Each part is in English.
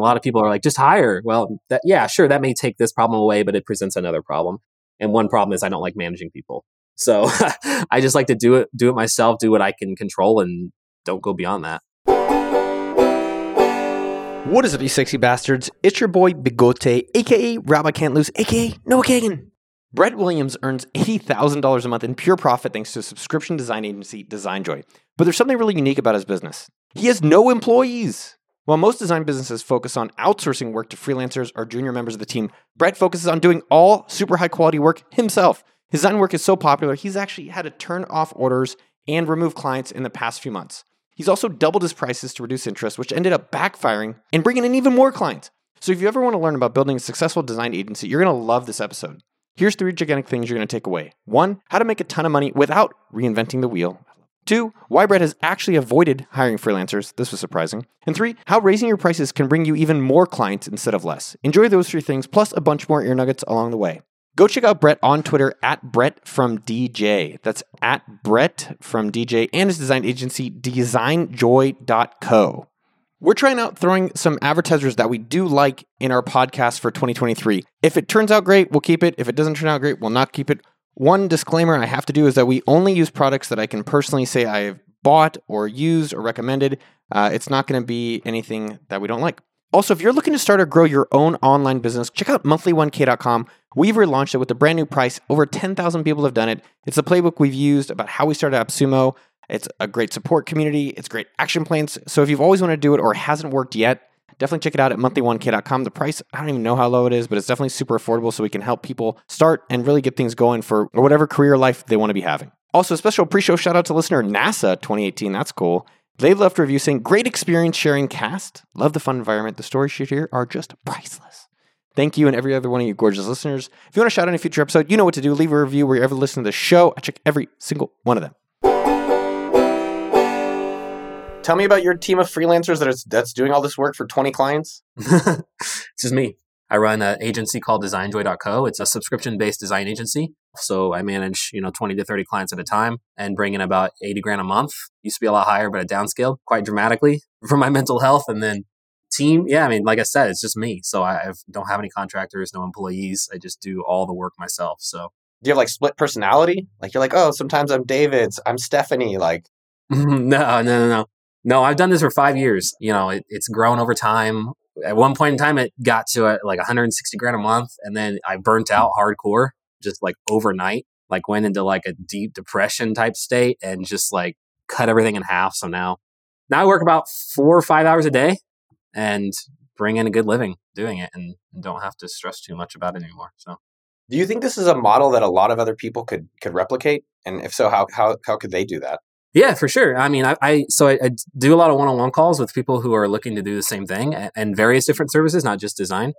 A lot of people are like, just hire. Well, that, yeah, sure, that may take this problem away, but it presents another problem. And one problem is I don't like managing people. So I just like to do it, do it myself, do what I can control, and don't go beyond that. What is up, you sexy bastards? It's your boy Bigote, aka Rabbi Can't Lose, aka Noah Kagan. Brett Williams earns $80,000 a month in pure profit thanks to subscription design agency, DesignJoy. But there's something really unique about his business. He has no employees. While most design businesses focus on outsourcing work to freelancers or junior members of the team, Brett focuses on doing all super high quality work himself. His design work is so popular, he's actually had to turn off orders and remove clients in the past few months. He's also doubled his prices to reduce interest, which ended up backfiring and bringing in even more clients. So if you ever want to learn about building a successful design agency, you're going to love this episode. Here's three gigantic things you're going to take away. One, how to make a ton of money without reinventing the wheel. Two, why Brett has actually avoided hiring freelancers. This was surprising. And three, how raising your prices can bring you even more clients instead of less. Enjoy those three things, plus a bunch more ear nuggets along the way. Go check out Brett on Twitter at Brett from DJ. That's at Brett from DJ and his design agency, designjoy.co. We're trying out throwing some advertisers that we do like in our podcast for 2023. If it turns out great, we'll keep it. If it doesn't turn out great, we'll not keep it. One disclaimer I have to do is that we only use products that I can personally say I have bought or used or recommended. Uh, it's not going to be anything that we don't like. Also, if you're looking to start or grow your own online business, check out monthly1k.com. We've relaunched it with a brand new price. Over 10,000 people have done it. It's a playbook we've used about how we started AppSumo. It's a great support community. It's great action plans. So if you've always wanted to do it or hasn't worked yet, definitely check it out at monthly1k.com. The price, I don't even know how low it is, but it's definitely super affordable so we can help people start and really get things going for whatever career life they want to be having. Also, a special pre show shout out to listener NASA 2018. That's cool. They left a review saying, Great experience sharing cast. Love the fun environment. The stories shared here are just priceless. Thank you and every other one of you gorgeous listeners. If you want to shout out in a future episode, you know what to do. Leave a review where you ever listen to the show. I check every single one of them. Tell me about your team of freelancers that is that's doing all this work for 20 clients. it's just me. I run an agency called designjoy.co. It's a subscription based design agency. So I manage, you know, 20 to 30 clients at a time and bring in about 80 grand a month. Used to be a lot higher, but I downscaled quite dramatically for my mental health. And then team, yeah, I mean, like I said, it's just me. So I have, don't have any contractors, no employees. I just do all the work myself. So do you have like split personality? Like you're like, oh, sometimes I'm David's, I'm Stephanie. Like, no, no, no, no. No, I've done this for five years. You know, it, it's grown over time. At one point in time, it got to uh, like 160 grand a month, and then I burnt out hardcore just like overnight. Like went into like a deep depression type state and just like cut everything in half. So now, now I work about four or five hours a day and bring in a good living doing it, and, and don't have to stress too much about it anymore. So. Do you think this is a model that a lot of other people could could replicate? And if so, how how how could they do that? Yeah, for sure. I mean, I, I so I, I, do a lot of one-on-one calls with people who are looking to do the same thing and, various different services, not just design.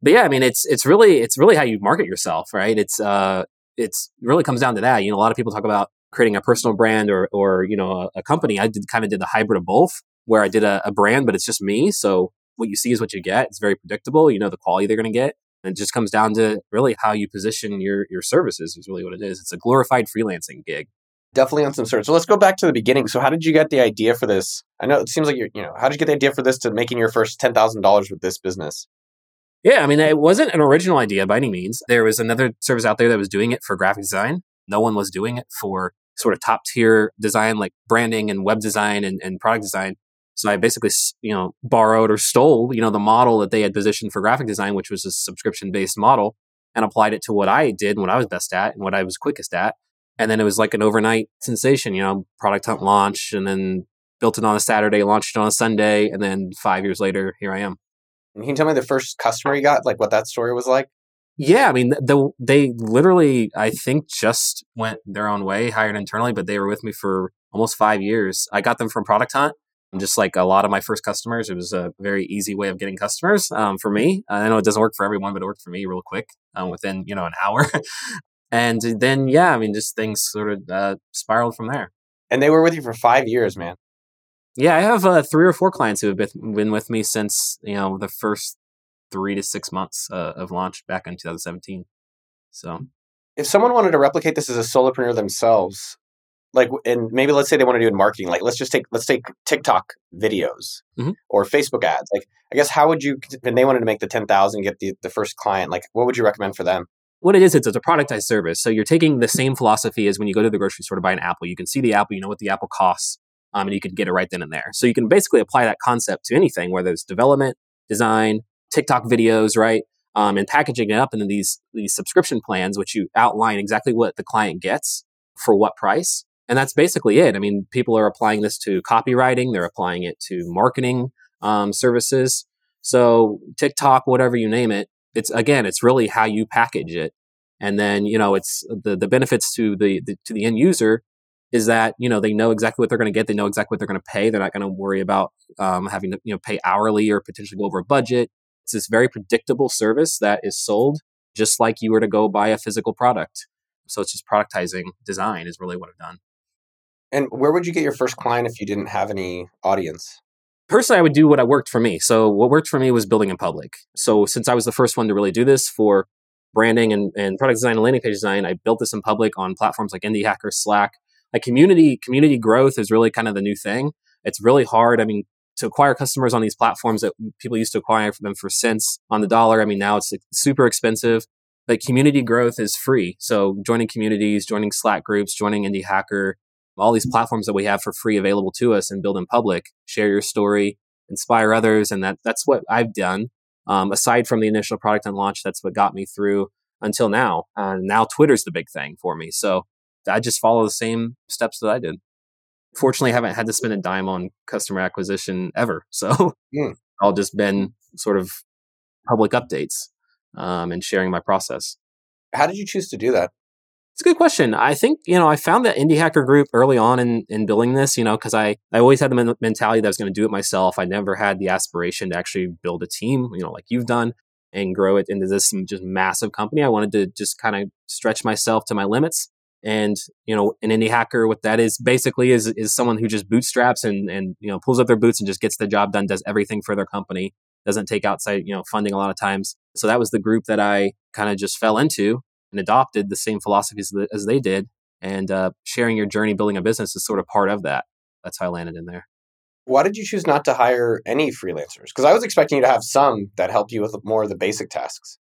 But yeah, I mean, it's it's really it's really how you market yourself, right? It's uh, it's really comes down to that. You know, a lot of people talk about creating a personal brand or or you know a, a company. I did kind of did the hybrid of both, where I did a, a brand, but it's just me. So what you see is what you get. It's very predictable. You know the quality they're going to get. And it just comes down to really how you position your your services is really what it is. It's a glorified freelancing gig definitely on some search. So let's go back to the beginning. So how did you get the idea for this? I know it seems like you're, you know, how did you get the idea for this to making your first ten thousand dollars with this business? Yeah, I mean, it wasn't an original idea by any means. There was another service out there that was doing it for graphic design. No one was doing it for sort of top tier design like branding and web design and, and product design. So I basically, you know, borrowed or stole, you know, the model that they had positioned for graphic design, which was a subscription based model, and applied it to what I did and what I was best at and what I was quickest at and then it was like an overnight sensation, you know, product hunt launch and then built it on a Saturday, launched it on a Sunday, and then five years later, here I am. Can you tell me the first customer you got, like what that story was like? Yeah, I mean, the, they literally, I think, just went their own way, hired internally, but they were with me for almost five years. I got them from Product Hunt. And just like a lot of my first customers, it was a very easy way of getting customers um, for me. I know it doesn't work for everyone, but it worked for me real quick um, within, you know, an hour. and then yeah i mean just things sort of uh, spiraled from there. And they were with you for five years man. Yeah i have uh, three or four clients who have been with me since you know the first three to six months uh, of launch back in 2017 so. If someone wanted to replicate this as a solopreneur themselves like and maybe let's say they want to do in marketing like let's just take let's take tiktok videos Mhm. or facebook ads. Like i guess how would you when they wanted to make the 10000 get the, the first client like what would you recommend for them what it is, it's, it's a productized service. So you're taking the same philosophy as when you go to the grocery store to buy an apple. You can see the apple, you know what the apple costs, um, and you can get it right then and there. So you can basically apply that concept to anything, whether it's development, design, TikTok videos, right? Um, and packaging it up into these these subscription plans, which you outline exactly what the client gets for what price, and that's basically it. I mean, people are applying this to copywriting, they're applying it to marketing um, services. So TikTok, whatever you name it, it's again, it's really how you package it, and then you know, it's the the benefits to the, the to the end user is that you know they know exactly what they're going to get, they know exactly what they're going to pay. They're not going to worry about um, having to you know pay hourly or potentially go over a budget. It's this very predictable service that is sold just like you were to go buy a physical product. So it's just productizing design is really what I've done. and where would you get your first client if you didn't have any audience personally, I would do what I worked for me. So what worked for me was building in public. So since I was the first one to really do this for branding and, and product design and landing page design, I built this in public on platforms like Indie Hacker, Slack. Like community community growth is really kind of the new thing. It's really hard. I mean, to acquire customers on these platforms that people used to acquire them for cents on the dollar. I mean, now it's super expensive. But community growth is free. So joining communities, joining Slack groups, joining Indie Hacker, all these platforms that we have for free available to us and build in public share your story inspire others and that that's what i've done. Um, aside from the initial product and launch that's what got me through until now uh, now twitter's the big thing for me. So i just follow the same steps that i did. Fortunately i haven't had to spend a dime on customer acquisition ever so I'll just been sort of public updates um, and sharing my process. How did you choose to do that it's a good question. I think, you know, I found that Indie Hacker Group early on in, in building this, you know, because I, I always had the men- mentality that I was going to do it myself. I never had the aspiration to actually build a team, you know, like you've done and grow it into this just massive company. I wanted to just kind of stretch myself to my limits. And, you know, an indie hacker, what that is basically is, is someone who just bootstraps and, and, you know, pulls up their boots and just gets the job done, does everything for their company, doesn't take outside, you know, funding a lot of times. So that was the group that I kind of just fell into and adopted the same philosophies as they did. And uh, sharing your journey building a business is sort of part of that. That's how I landed in there. why did you choose not to hire any freelancers because i was expecting you to have some that helped you with more of the basic tasks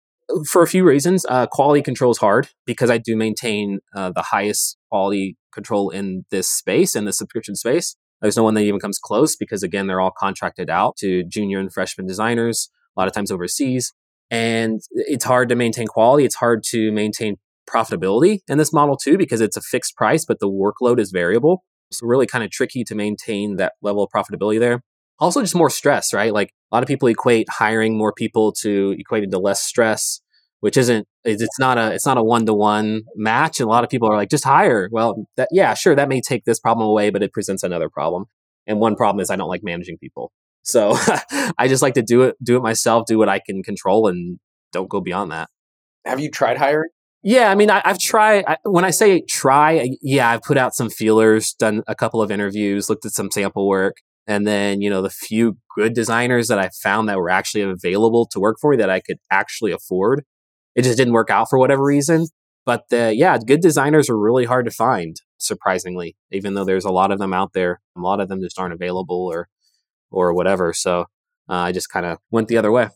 For a few reasons, uh, quality control is hard because I do maintain uh, the highest quality control in this space, in the subscription space. There's no one that even comes close because, again, they're all contracted out to junior and freshman designers, a lot of times overseas. And it's hard to maintain quality. It's hard to maintain profitability in this model too because it's a fixed price, but the workload is variable. So really kind of tricky to maintain that level of profitability there. Also just more stress, right? Like a lot of people equate hiring more people to equated to less stress, which isn't it's not a it's not a one to one match. And a lot of people are like, just hire. Well, that yeah, sure, that may take this problem away, but it presents another problem. And one problem is I don't like managing people. So I just like to do it do it myself, do what I can control and don't go beyond that. have you tried hiring Yeah, I mean, I, I've tried. I, when I say try, I- yeah, I've put out some feelers, done a couple of interviews, looked at some sample work, and then you know the few good designers that I found that were actually available to work for me that I could actually afford. It just didn't work out for whatever reason. But the, yeah, good designers are really hard to find, surprisingly. Even though there's a lot of them out there, a lot of them just aren't available or or whatever. So uh, I just kind of went the other way.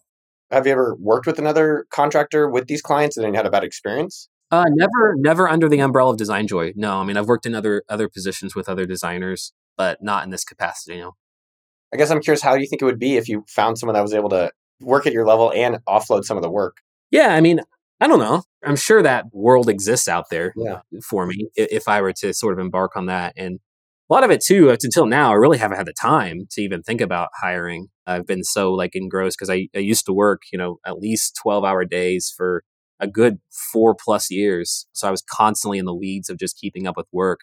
have you ever worked with another contractor with these clients and then had a bad experience Uh, never, never under the umbrella of Design Joy. No, I mean I've worked in other other positions with other designers, but not in this capacity. You know, i guess i'm curious how do you think it would be if you found someone that was able to work at your level and offload some of the work yeah, I mean I don't know. I'm sure that world exists out there yeah for me if I were to sort of embark on that. And a lot of it too, until now, I really haven't had the time to even think about hiring. I've been so like engrossed because I, I used to work, you know, at least 12 hour days for a good four plus years. So I was constantly in the weeds of just keeping up with work.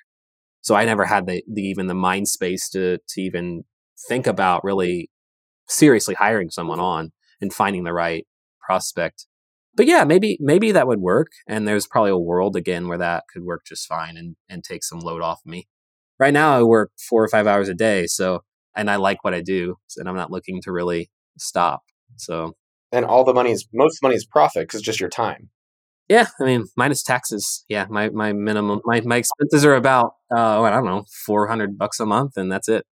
So I never had the, the even the mind space to to even think about really seriously hiring someone on and finding the right prospect. But yeah, maybe maybe that would work. And there's probably a world again where that could work just fine and, and take some load off me. Right now I work four or five hours a day, so and I like what I do, and I'm not looking to really stop. So and all the money is most money is profit because it's just your time Yeah, I mean, minus taxes. Yeah, my my minimum my my expenses are about uh, I don't know, four hundred bucks a month, and that's it.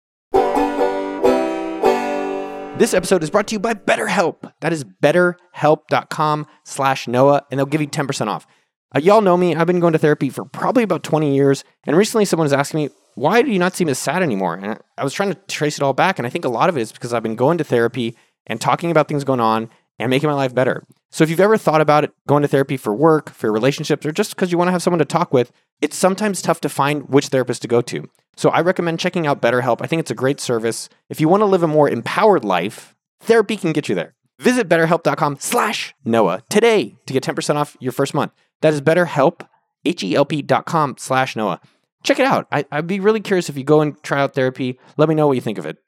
This episode is brought to you by BetterHelp. That is betterhelp.com slash Noah, and they'll give you 10% off. Uh, y'all know me. I've been going to therapy for probably about 20 years. And recently someone was asking me, why do you not seem as sad anymore? And I was trying to trace it all back. And I think a lot of it is because I've been going to therapy and talking about things going on and making my life better. So if you've ever thought about it, going to therapy for work, for your relationships, or just because you want to have someone to talk with, it's sometimes tough to find which therapist to go to. So I recommend checking out BetterHelp. I think it's a great service. If you want to live a more empowered life, therapy can get you there. Visit betterhelp.com slash Noah today to get 10% off your first month. That is betterhelp, H-E-L-P dot com slash Noah. Check it out. I, I'd be really curious if you go and try out therapy. Let me know what you think of it.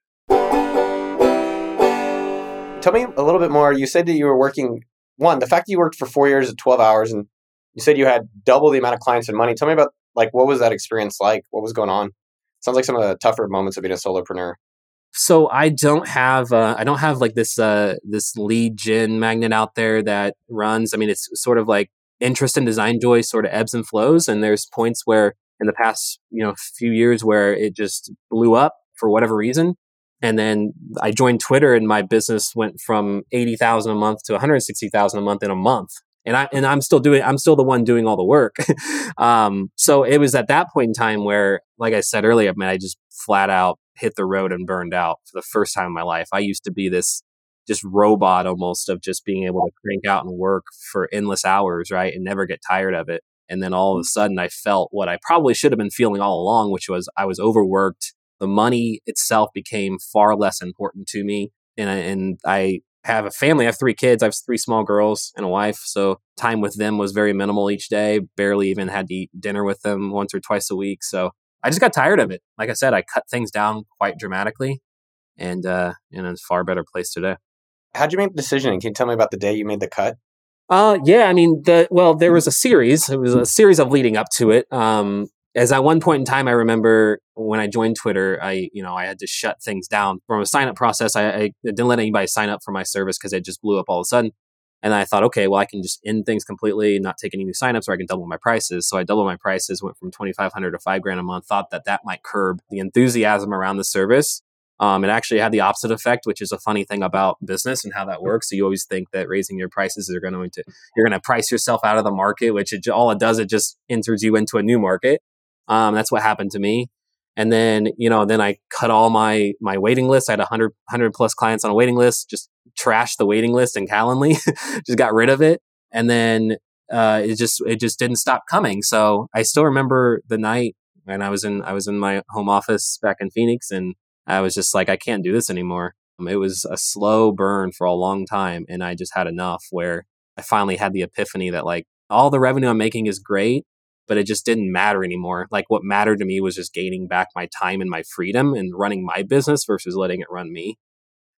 Tell me a little bit more. You said that you were working, one, the fact that you worked for four years at 12 hours and you said you had double the amount of clients and money. Tell me about like what was that experience like? What was going on? Sounds like some of the tougher moments of being a solopreneur. So I don't have uh, I don't have like this uh, this lead gen magnet out there that runs. I mean, it's sort of like interest in design joy sort of ebbs and flows, and there's points where in the past you know few years where it just blew up for whatever reason, and then I joined Twitter, and my business went from eighty thousand a month to one hundred sixty thousand a month in a month and I and I'm still doing I'm still the one doing all the work. um, so it was at that point in time where, like I said earlier, I mean, I just flat out hit the road and burned out for the first time in my life. I used to be this just robot almost of just being able to crank out and work for endless hours, right, and never get tired of it. And then all of a sudden, I felt what I probably should have been feeling all along, which was I was overworked. The money itself became far less important to me, and I, and I have a family. I have three kids. I have three small girls and a wife. So time with them was very minimal each day. Barely even had to eat dinner with them once or twice a week. So I just got tired of it. Like I said, I cut things down quite dramatically and uh, in a far better place today. How'd you make the decision? Can you tell me about the day you made the cut? Uh, yeah, I mean, the well, there was a series. It was a series of leading up to it. Um, as at one point in time, I remember when I joined Twitter, I you know I had to shut things down from a sign up process. I, I didn't let anybody sign up for my service because it just blew up all of a sudden. And I thought, okay, well, I can just end things completely, not take any new signups, or I can double my prices. So I doubled my prices, went from twenty five hundred to five grand a month. Thought that that might curb the enthusiasm around the service. Um, it actually had the opposite effect, which is a funny thing about business and how that works. So you always think that raising your prices are going to you're going to price yourself out of the market, which it, all it does it just enters you into a new market. Um, that's what happened to me. And then, you know, then I cut all my my waiting list. I had 100, 100 plus clients on a waiting list, just trashed the waiting list in Calendly, just got rid of it. And then uh, it just it just didn't stop coming. So I still remember the night when I was in I was in my home office back in Phoenix, and I was just like, I can't do this anymore. Um, it was a slow burn for a long time, and I just had enough. Where I finally had the epiphany that like all the revenue I'm making is great, but it just didn't matter anymore. Like what mattered to me was just gaining back my time and my freedom and running my business versus letting it run me.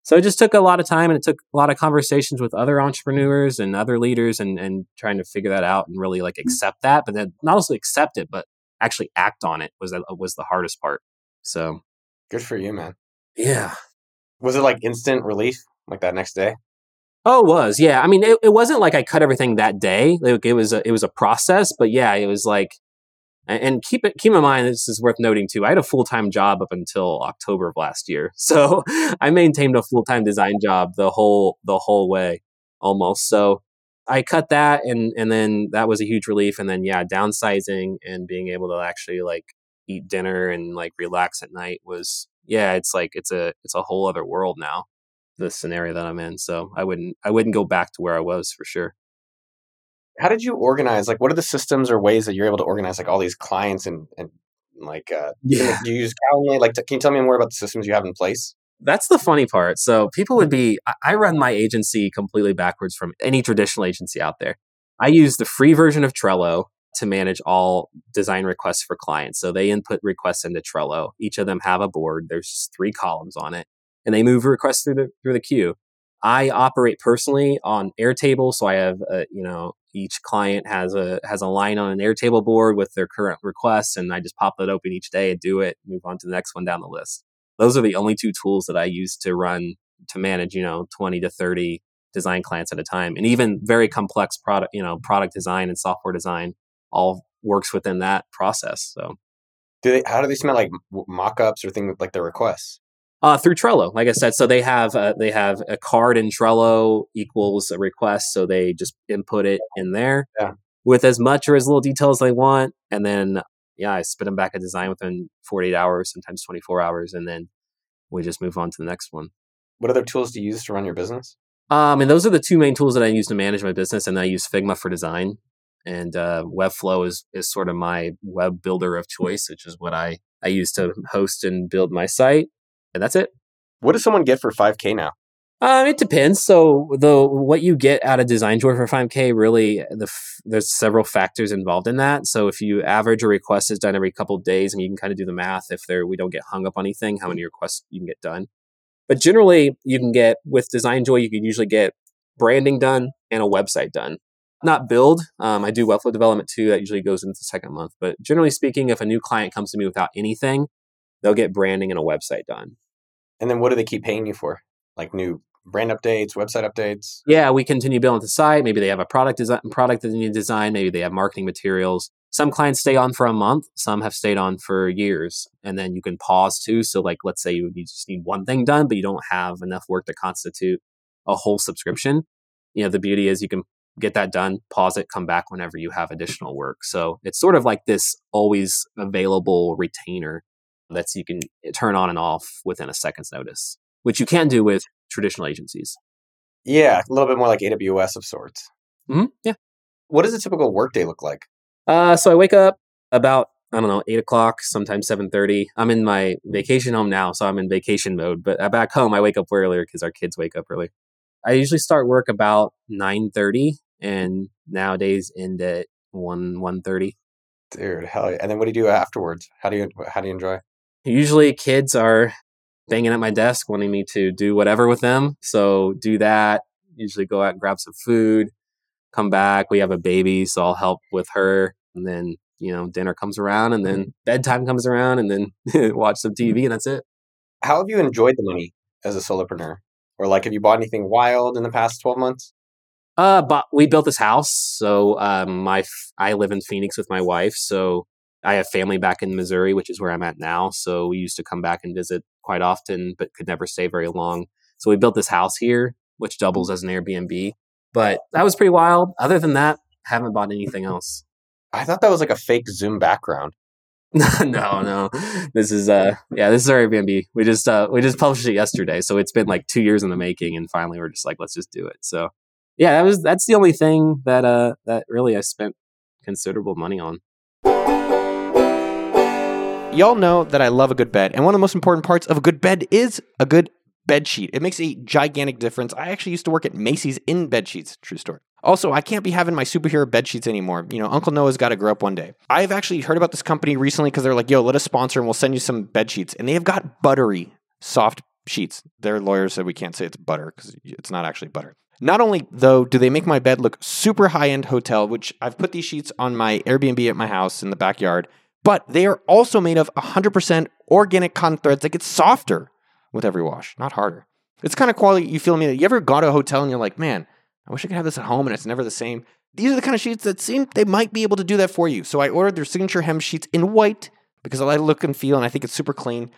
So it just took a lot of time and it took a lot of conversations with other entrepreneurs and other leaders and, and trying to figure that out and really like accept that, but then not only accept it, but actually act on it was was the hardest part. So good for you, man. Yeah. Was it like instant relief like that next day? Oh, it was yeah. I mean, it, it wasn't like I cut everything that day. Like it was a, it was a process, but yeah, it was like. And keep it keep in mind this is worth noting too. I had a full time job up until October of last year, so I maintained a full time design job the whole the whole way almost. So I cut that, and and then that was a huge relief. And then yeah, downsizing and being able to actually like eat dinner and like relax at night was yeah, it's like it's a it's a whole other world now the scenario that I'm in. So I wouldn't I wouldn't go back to where I was for sure. How did you organize? Like, what are the systems or ways that you're able to organize like all these clients and and like uh, yeah. do you use Calendly? Like, can you tell me more about the systems you have in place? That's the funny part. So people would be. I run my agency completely backwards from any traditional agency out there. I use the free version of Trello to manage all design requests for clients. So they input requests into Trello. Each of them have a board. There's three columns on it and they move requests through the through the queue. I operate personally on Airtable, so I have a, you know each client has a has a line on an Airtable board with their current requests, and I just pop that open each day and do it, move on to the next one down the list. Those are the only two tools that I use to run to manage you know twenty to thirty design clients at a time. And even very complex product, you know, product design and software design all works within that process. So do they, how do they submit like mock-ups or things like their requests? Uh, through Trello, like I said, so they have uh, they have a card in Trello equals a request, so they just input it in there yeah. with as much or as little detail as they want, and then yeah, I spit them back a design within 48 hours, sometimes 24 hours, and then we just move on to the next one. What other tools do you use to run your business? Um, and those are the two main tools that I use to manage my business, and I use Figma for design, and uh, Webflow is is sort of my web builder of choice, which is what I I use to host and build my site, and that's it. What does someone get for 5K now? Uh, it depends. So the what you get out of Design Joy for 5K really the f- there's several factors involved in that. So if you average a request is done every couple of days, and you can kind of do the math if there we don't get hung up on anything, how many requests you can get done. But generally, you can get with Design Joy, you can usually get branding done and a website done. Not build. Um, I do Webflow development too. That usually goes into the second month. But generally speaking, if a new client comes to me without anything, they'll get branding and a website done. And then what do they keep paying you for? Like new brand updates, website updates? Yeah, we continue building the site. Maybe they have a product design product that they need to design. Maybe they have marketing materials. Some clients stay on for a month. Some have stayed on for years, and then you can pause too. So, like, let's say you, just need one thing done, but you don't have enough work to constitute a whole subscription. You know, the beauty is you can get that done, pause it, come back whenever you have additional work. So it's sort of like this always available retainer that you can turn on and off within a second's notice, which you can do with traditional agencies. Yeah, a little bit more like AWS of sorts. Mm-hmm. Yeah. What does a typical workday look like? Uh, so I wake up about I don't know eight o'clock, sometimes seven thirty. I'm in my vacation home now, so I'm in vacation mode. But back home, I wake up earlier because our kids wake up early. I usually start work about nine thirty, and nowadays end at one one thirty. Dude, hell yeah! And then what do you do afterwards? How do you how do you enjoy? Usually, kids are banging at my desk wanting me to do whatever with them. So do that. Usually go out and grab some food, come back. We have a baby, so I'll help with her. And then, you know, dinner comes around and then bedtime comes around and then watch some mm-hmm. TV and that's it. How have you enjoyed the money as a solopreneur? Or like have you bought anything wild in the past 12 months? Uh, but we built this house. So um, my I live in Phoenix with my wife. So I have family back in Missouri, which is where I'm at now. So we used to come back and visit quite often, but could never stay very long. So we built this house here, which doubles as an Airbnb. But that was pretty wild. Other than that, haven't bought anything else. I thought that was like a fake Zoom background. no, no. This is uh yeah, this is our Airbnb. We just uh we just published it yesterday. So it's been like two years in the making and finally we're just like, let's just do it. So yeah, that was that's the only thing that uh that really I spent considerable money on. Y'all know that I love a good bed, and one of the most important parts of a good bed is a good bed sheet. It makes a gigantic difference. I actually used to work at Macy's in bed sheets, true story. Also, I can't be having my superhero bed sheets anymore. You know, Uncle Noah's got to grow up one day. I've actually heard about this company recently because they're like, yo, let us sponsor and we'll send you some bed sheets. And they have got buttery, soft sheets. Their lawyers said we can't say it's butter because it's not actually butter. Not only, though, do they make my bed look super high end hotel, which I've put these sheets on my Airbnb at my house in the backyard but they are also made of 100% organic cotton threads that get softer with every wash, not harder. It's kind of quality you feel me. You ever go to a hotel and you're like, man, I wish I could have this at home and it's never the same. These are the kind of sheets that seem they might be able to do that for you. So I ordered their signature hem sheets in white because I like look and feel and I think it's super clean.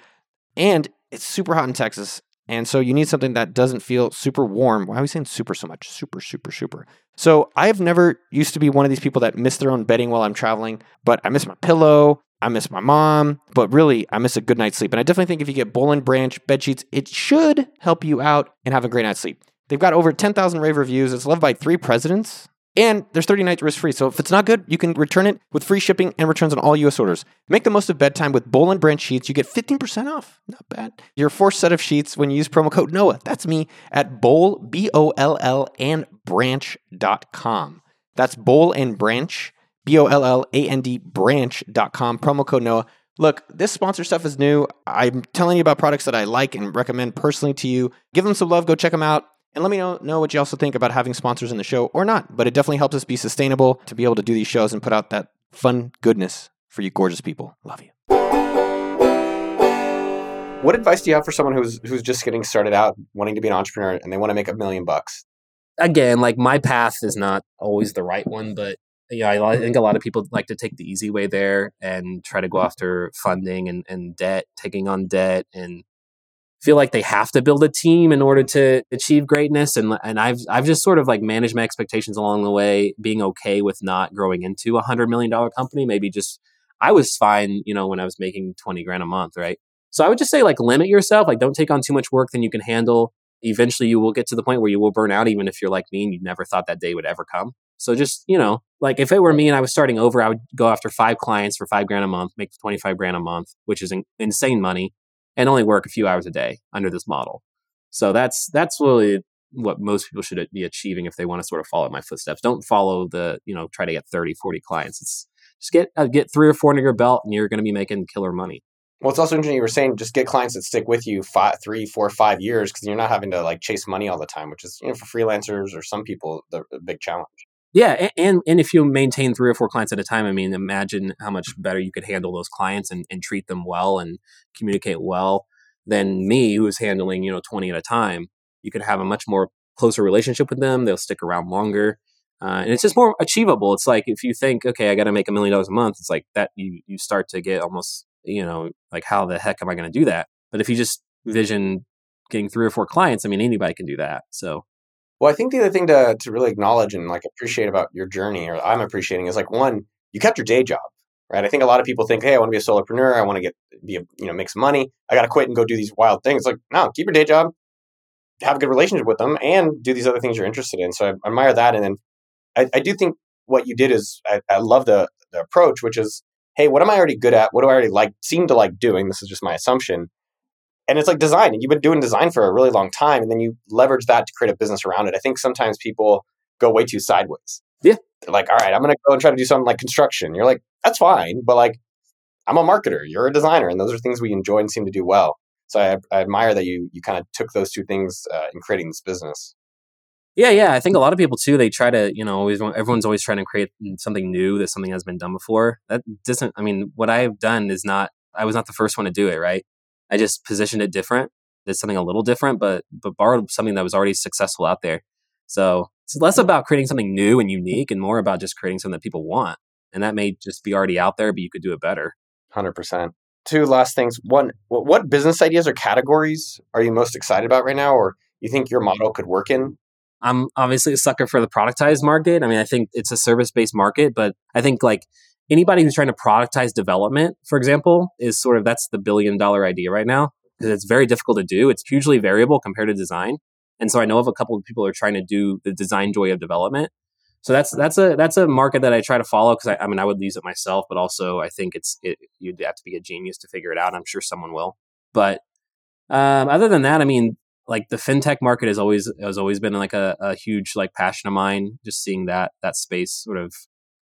And it's super hot in Texas. And so you need something that doesn't feel super warm. Why are we saying super so much? Super, super, super. So I've never used to be one of these people that miss their own bedding while I'm traveling, but I miss my pillow. I miss my mom, but really, I miss a good night's sleep. And I definitely think if you get Boll and Branch bed sheets, it should help you out and have a great night's sleep. They've got over 10,000 rave reviews. It's loved by three presidents. And there's 30 nights risk free. So if it's not good, you can return it with free shipping and returns on all US orders. Make the most of bedtime with Boll and Branch sheets. You get 15% off. Not bad. Your fourth set of sheets when you use promo code NOAH. That's me at Boll, B O L L, and branch.com. That's Boll and Branch, B O L L A N D, branch.com. Promo code NOAH. Look, this sponsor stuff is new. I'm telling you about products that I like and recommend personally to you. Give them some love. Go check them out. And let me know, know what you also think about having sponsors in the show or not. But it definitely helps us be sustainable to be able to do these shows and put out that fun goodness for you gorgeous people. Love you. What advice do you have for someone who's who's just getting started out, wanting to be an entrepreneur, and they want to make a million bucks? again, like my path is not always the right one, but yeah, I think a lot of people like to take the easy way there and try to go after funding and, and debt, taking on debt, and feel like they have to build a team in order to achieve greatness. And and I've I've just sort of like managed my expectations along the way, being okay with not growing into a hundred million dollar company. Maybe just I was fine, you know, when I was making twenty grand a month, right? So I would just say like limit yourself, like don't take on too much work than you can handle. Eventually, you will get to the point where you will burn out, even if you're like me and you never thought that day would ever come. So just, you know, like if it were me and I was starting over, I would go after five clients for five grand a month, make 25 grand a month, which is in- insane money and only work a few hours a day under this model. So that's, that's really what most people should be achieving if they want to sort of follow my footsteps. Don't follow the, you know, try to get 30, 40 clients. It's just get, uh, get three or four under your belt and you're going to be making killer money. Well, it's also interesting you were saying just get clients that stick with you five, three, four, five years because you're not having to like chase money all the time, which is you know for freelancers or some people the, the big challenge. Yeah, and and if you maintain three or four clients at a time, I mean, imagine how much better you could handle those clients and, and treat them well and communicate well than me, who is handling you know twenty at a time. You could have a much more closer relationship with them. They'll stick around longer, uh, and it's just more achievable. It's like if you think, okay, I got to make a million dollars a month, it's like that you you start to get almost you know like how the heck am I going to do that? But if you just vision getting three or four clients, I mean, anybody can do that. So well, I think the other thing to to really acknowledge and like appreciate about your journey, or I'm appreciating, is like one, you kept your day job, right? I think a lot of people think, hey, I want to be a solopreneur, I want to get be a, you know make some money, I got to quit and go do these wild things. Like, no, keep your day job, have a good relationship with them, and do these other things you're interested in. So I, admire that, and then I, I, do think what you did is I, I love the, the approach, which is, hey, what am I already good at? What do I already like? Seem to like doing? This is just my assumption and it's like design and you've been doing design for a really long time and then you leverage that to create a business around it i think sometimes people go way too sideways yeah they're like all right i'm going to go and try to do something like construction you're like that's fine but like i'm a marketer you're a designer and those are things we enjoy and seem to do well so i, I admire that you you kind of took those two things uh, in creating this business yeah, yeah. I think a lot of people too. They try to, you know, always everyone's always trying to create something new that something has been done before. That doesn't. I mean, what I've done is not. I was not the first one to do it, right? I just positioned it different, did something a little different, but but borrowed something that was already successful out there. So it's less about creating something new and unique, and more about just creating something that people want. And that may just be already out there, but you could do it better. Hundred percent. Two last things. One, what business ideas or categories are you most excited about right now, or you think your model could work in? I'm obviously a sucker for the productized market. I mean, I think it's a service based market, but I think like anybody who's trying to productize development, for example, is sort of that's the billion dollar idea right now because it's very difficult to do. It's hugely variable compared to design. And so I know of a couple of people who are trying to do the design joy of development. So that's that's a that's a market that I try to follow because I, I, mean I would use it myself, but also I think it's it, you'd have to be a genius to figure it out. I'm sure someone will. But um, other than that, I mean, like the fintech market has always has always been like a, a huge like passion of mine. Just seeing that that space sort of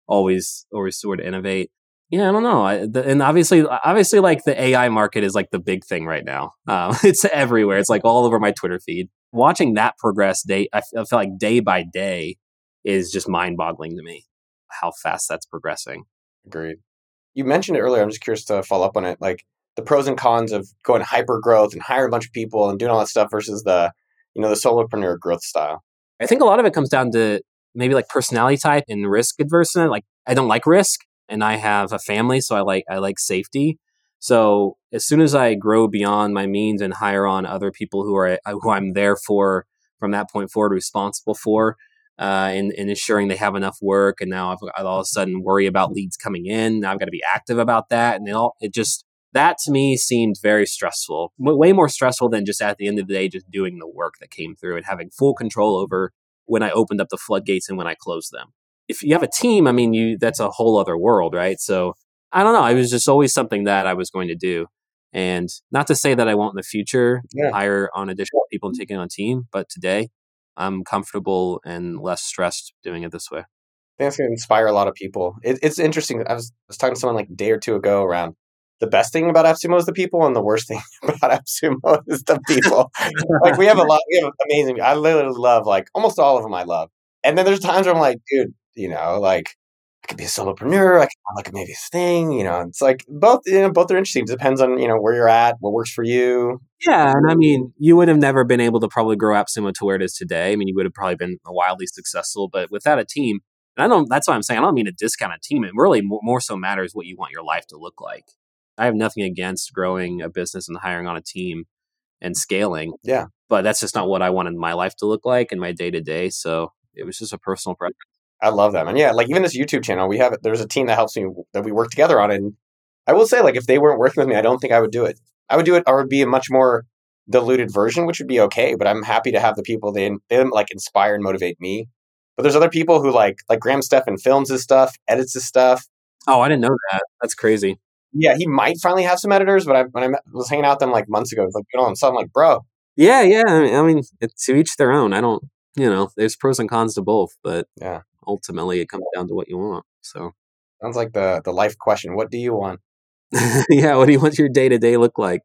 always always sort of innovate. Yeah, I don't know. I, the, and obviously, obviously, like the AI market is like the big thing right now. Um, it's everywhere. It's like all over my Twitter feed. Watching that progress day, I feel like day by day is just mind boggling to me. How fast that's progressing. Agreed. You mentioned it earlier. I'm just curious to follow up on it. Like the pros and cons of going hyper growth and hiring a bunch of people and doing all that stuff versus the, you know, the solopreneur growth style. I think a lot of it comes down to maybe like personality type and risk adverse. Like I don't like risk and I have a family, so I like I like safety. So as soon as I grow beyond my means and hire on other people who are uh, who I'm there for from that point forward, responsible for, uh, and, and, ensuring they have enough work, and now I've, i all of a sudden worry about leads coming in. Now I've got to be active about that, and it all it just that to me seemed very stressful, way more stressful than just at the end of the day just doing the work that came through and having full control over when I opened up the floodgates and when I closed them. If you have a team, I mean, you that's a whole other world, right? So I don't know. It was just always something that I was going to do. And not to say that I won't in the future yeah. hire on additional people and take it on team, but today I'm comfortable and less stressed doing it this way. I think it's going to inspire a lot of people. It, it's interesting. I was, I was talking to someone like a day or two ago around the best thing about AppSumo is the people, and the worst thing about AppSumo is the people. like we have a lot, we have amazing. I literally love like almost all of them. I love, and then there's times where I'm like, dude, you know, like I could be a solopreneur. I could like maybe a thing. You know, it's like both. You know, both are interesting. It depends on you know where you're at, what works for you. Yeah, and I mean, you would have never been able to probably grow AppSumo to where it is today. I mean, you would have probably been wildly successful, but without a team, and I don't. That's why I'm saying. I don't mean to discount a team. It really more, more so matters what you want your life to look like. I have nothing against growing a business and hiring on a team and scaling. Yeah, but that's just not what I wanted my life to look like in my day to day. So it was just a personal preference. I love that, And Yeah, like even this YouTube channel, we have there's a team that helps me that we work together on it. And I will say, like, if they weren't working with me, I don't think I would do it. I would do it, or would be a much more diluted version, which would be okay. But I'm happy to have the people they they like inspire and motivate me. But there's other people who like like Graham Stephan films his stuff, edits his stuff. Oh, I didn't know that. That's crazy. Yeah, he might finally have some editors, but I, when I was hanging out with them like months ago, like you know, so I'm like, bro. Yeah, yeah. I mean, I mean, it's to each their own. I don't, you know, there's pros and cons to both, but yeah, ultimately it comes down to what you want. So sounds like the the life question. What do you want? yeah, what do you want your day to day look like?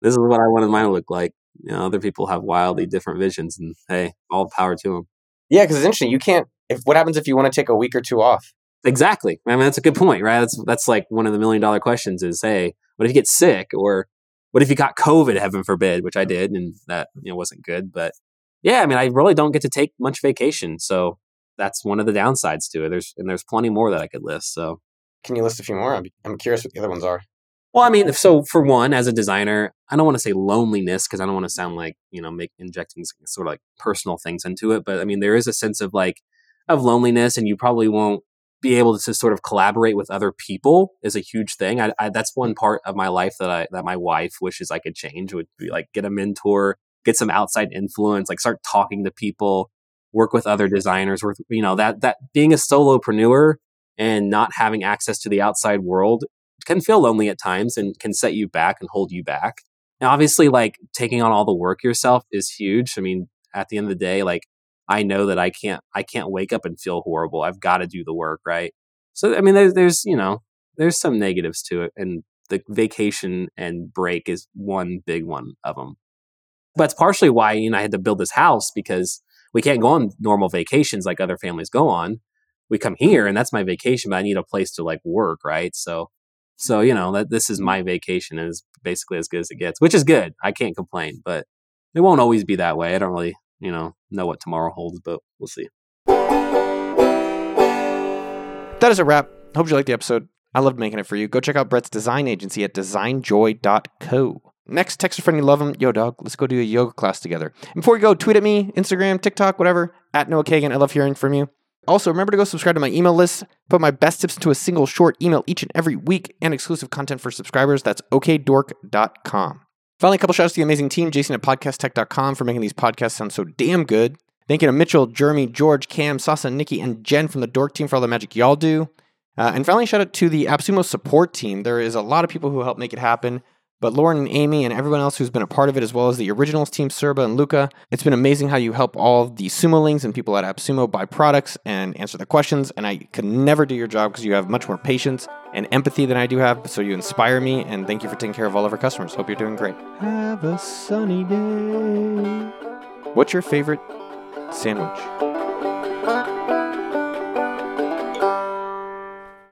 This is what I wanted mine to look like. You know, other people have wildly different visions, and hey, all power to them. Yeah, because it's interesting. You can't. If what happens if you want to take a week or two off? Exactly. I mean, that's a good point, right? That's that's like one of the million dollar questions. Is hey, what if you get sick, or what if you got COVID? Heaven forbid, which I did, and that you know wasn't good. But yeah, I mean, I really don't get to take much vacation, so that's one of the downsides to it. There's and there's plenty more that I could list. So can you list a few more? I'm, I'm curious what the other ones are. Well, I mean, so for one, as a designer, I don't want to say loneliness because I don't want to sound like you know make injecting sort of like personal things into it. But I mean, there is a sense of like of loneliness, and you probably won't be able to sort of collaborate with other people is a huge thing. I, I, that's one part of my life that I that my wife wishes I could change would be like get a mentor, get some outside influence, like start talking to people, work with other designers, work you know that that being a solopreneur and not having access to the outside world can feel lonely at times and can set you back and hold you back. Now, obviously, like taking on all the work yourself is huge. I mean, at the end of the day, like I know that I can't, I can't wake up and feel horrible. I've got to do the work, right? So, I mean, there's, there's, you know, there's some negatives to it, and the vacation and break is one big one of them. But it's partially why you know I had to build this house because we can't go on normal vacations like other families go on. We come here, and that's my vacation, but I need a place to like work, right? So so, you know, that this is my vacation and is basically as good as it gets, which is good. I can't complain, but it won't always be that way. I don't really, you know, know what tomorrow holds, but we'll see. That is a wrap. Hope you liked the episode. I loved making it for you. Go check out Brett's design agency at designjoy.co. Next, text a friend you love him. Yo, dog, let's go do a yoga class together. And before you go, tweet at me, Instagram, TikTok, whatever, at Noah Kagan. I love hearing from you. Also, remember to go subscribe to my email list. Put my best tips into a single short email each and every week and exclusive content for subscribers. That's okdork.com. Finally, a couple shout outs to the amazing team, Jason at podcasttech.com for making these podcasts sound so damn good. Thank you to Mitchell, Jeremy, George, Cam, Sasa, Nikki, and Jen from the Dork team for all the magic y'all do. Uh, and finally, shout out to the AppSumo support team. There is a lot of people who help make it happen. But Lauren and Amy and everyone else who's been a part of it, as well as the originals team, Serba and Luca, it's been amazing how you help all the Sumolings and people at AppSumo buy products and answer the questions. And I could never do your job because you have much more patience and empathy than I do have. So you inspire me, and thank you for taking care of all of our customers. Hope you're doing great. Have a sunny day. What's your favorite sandwich?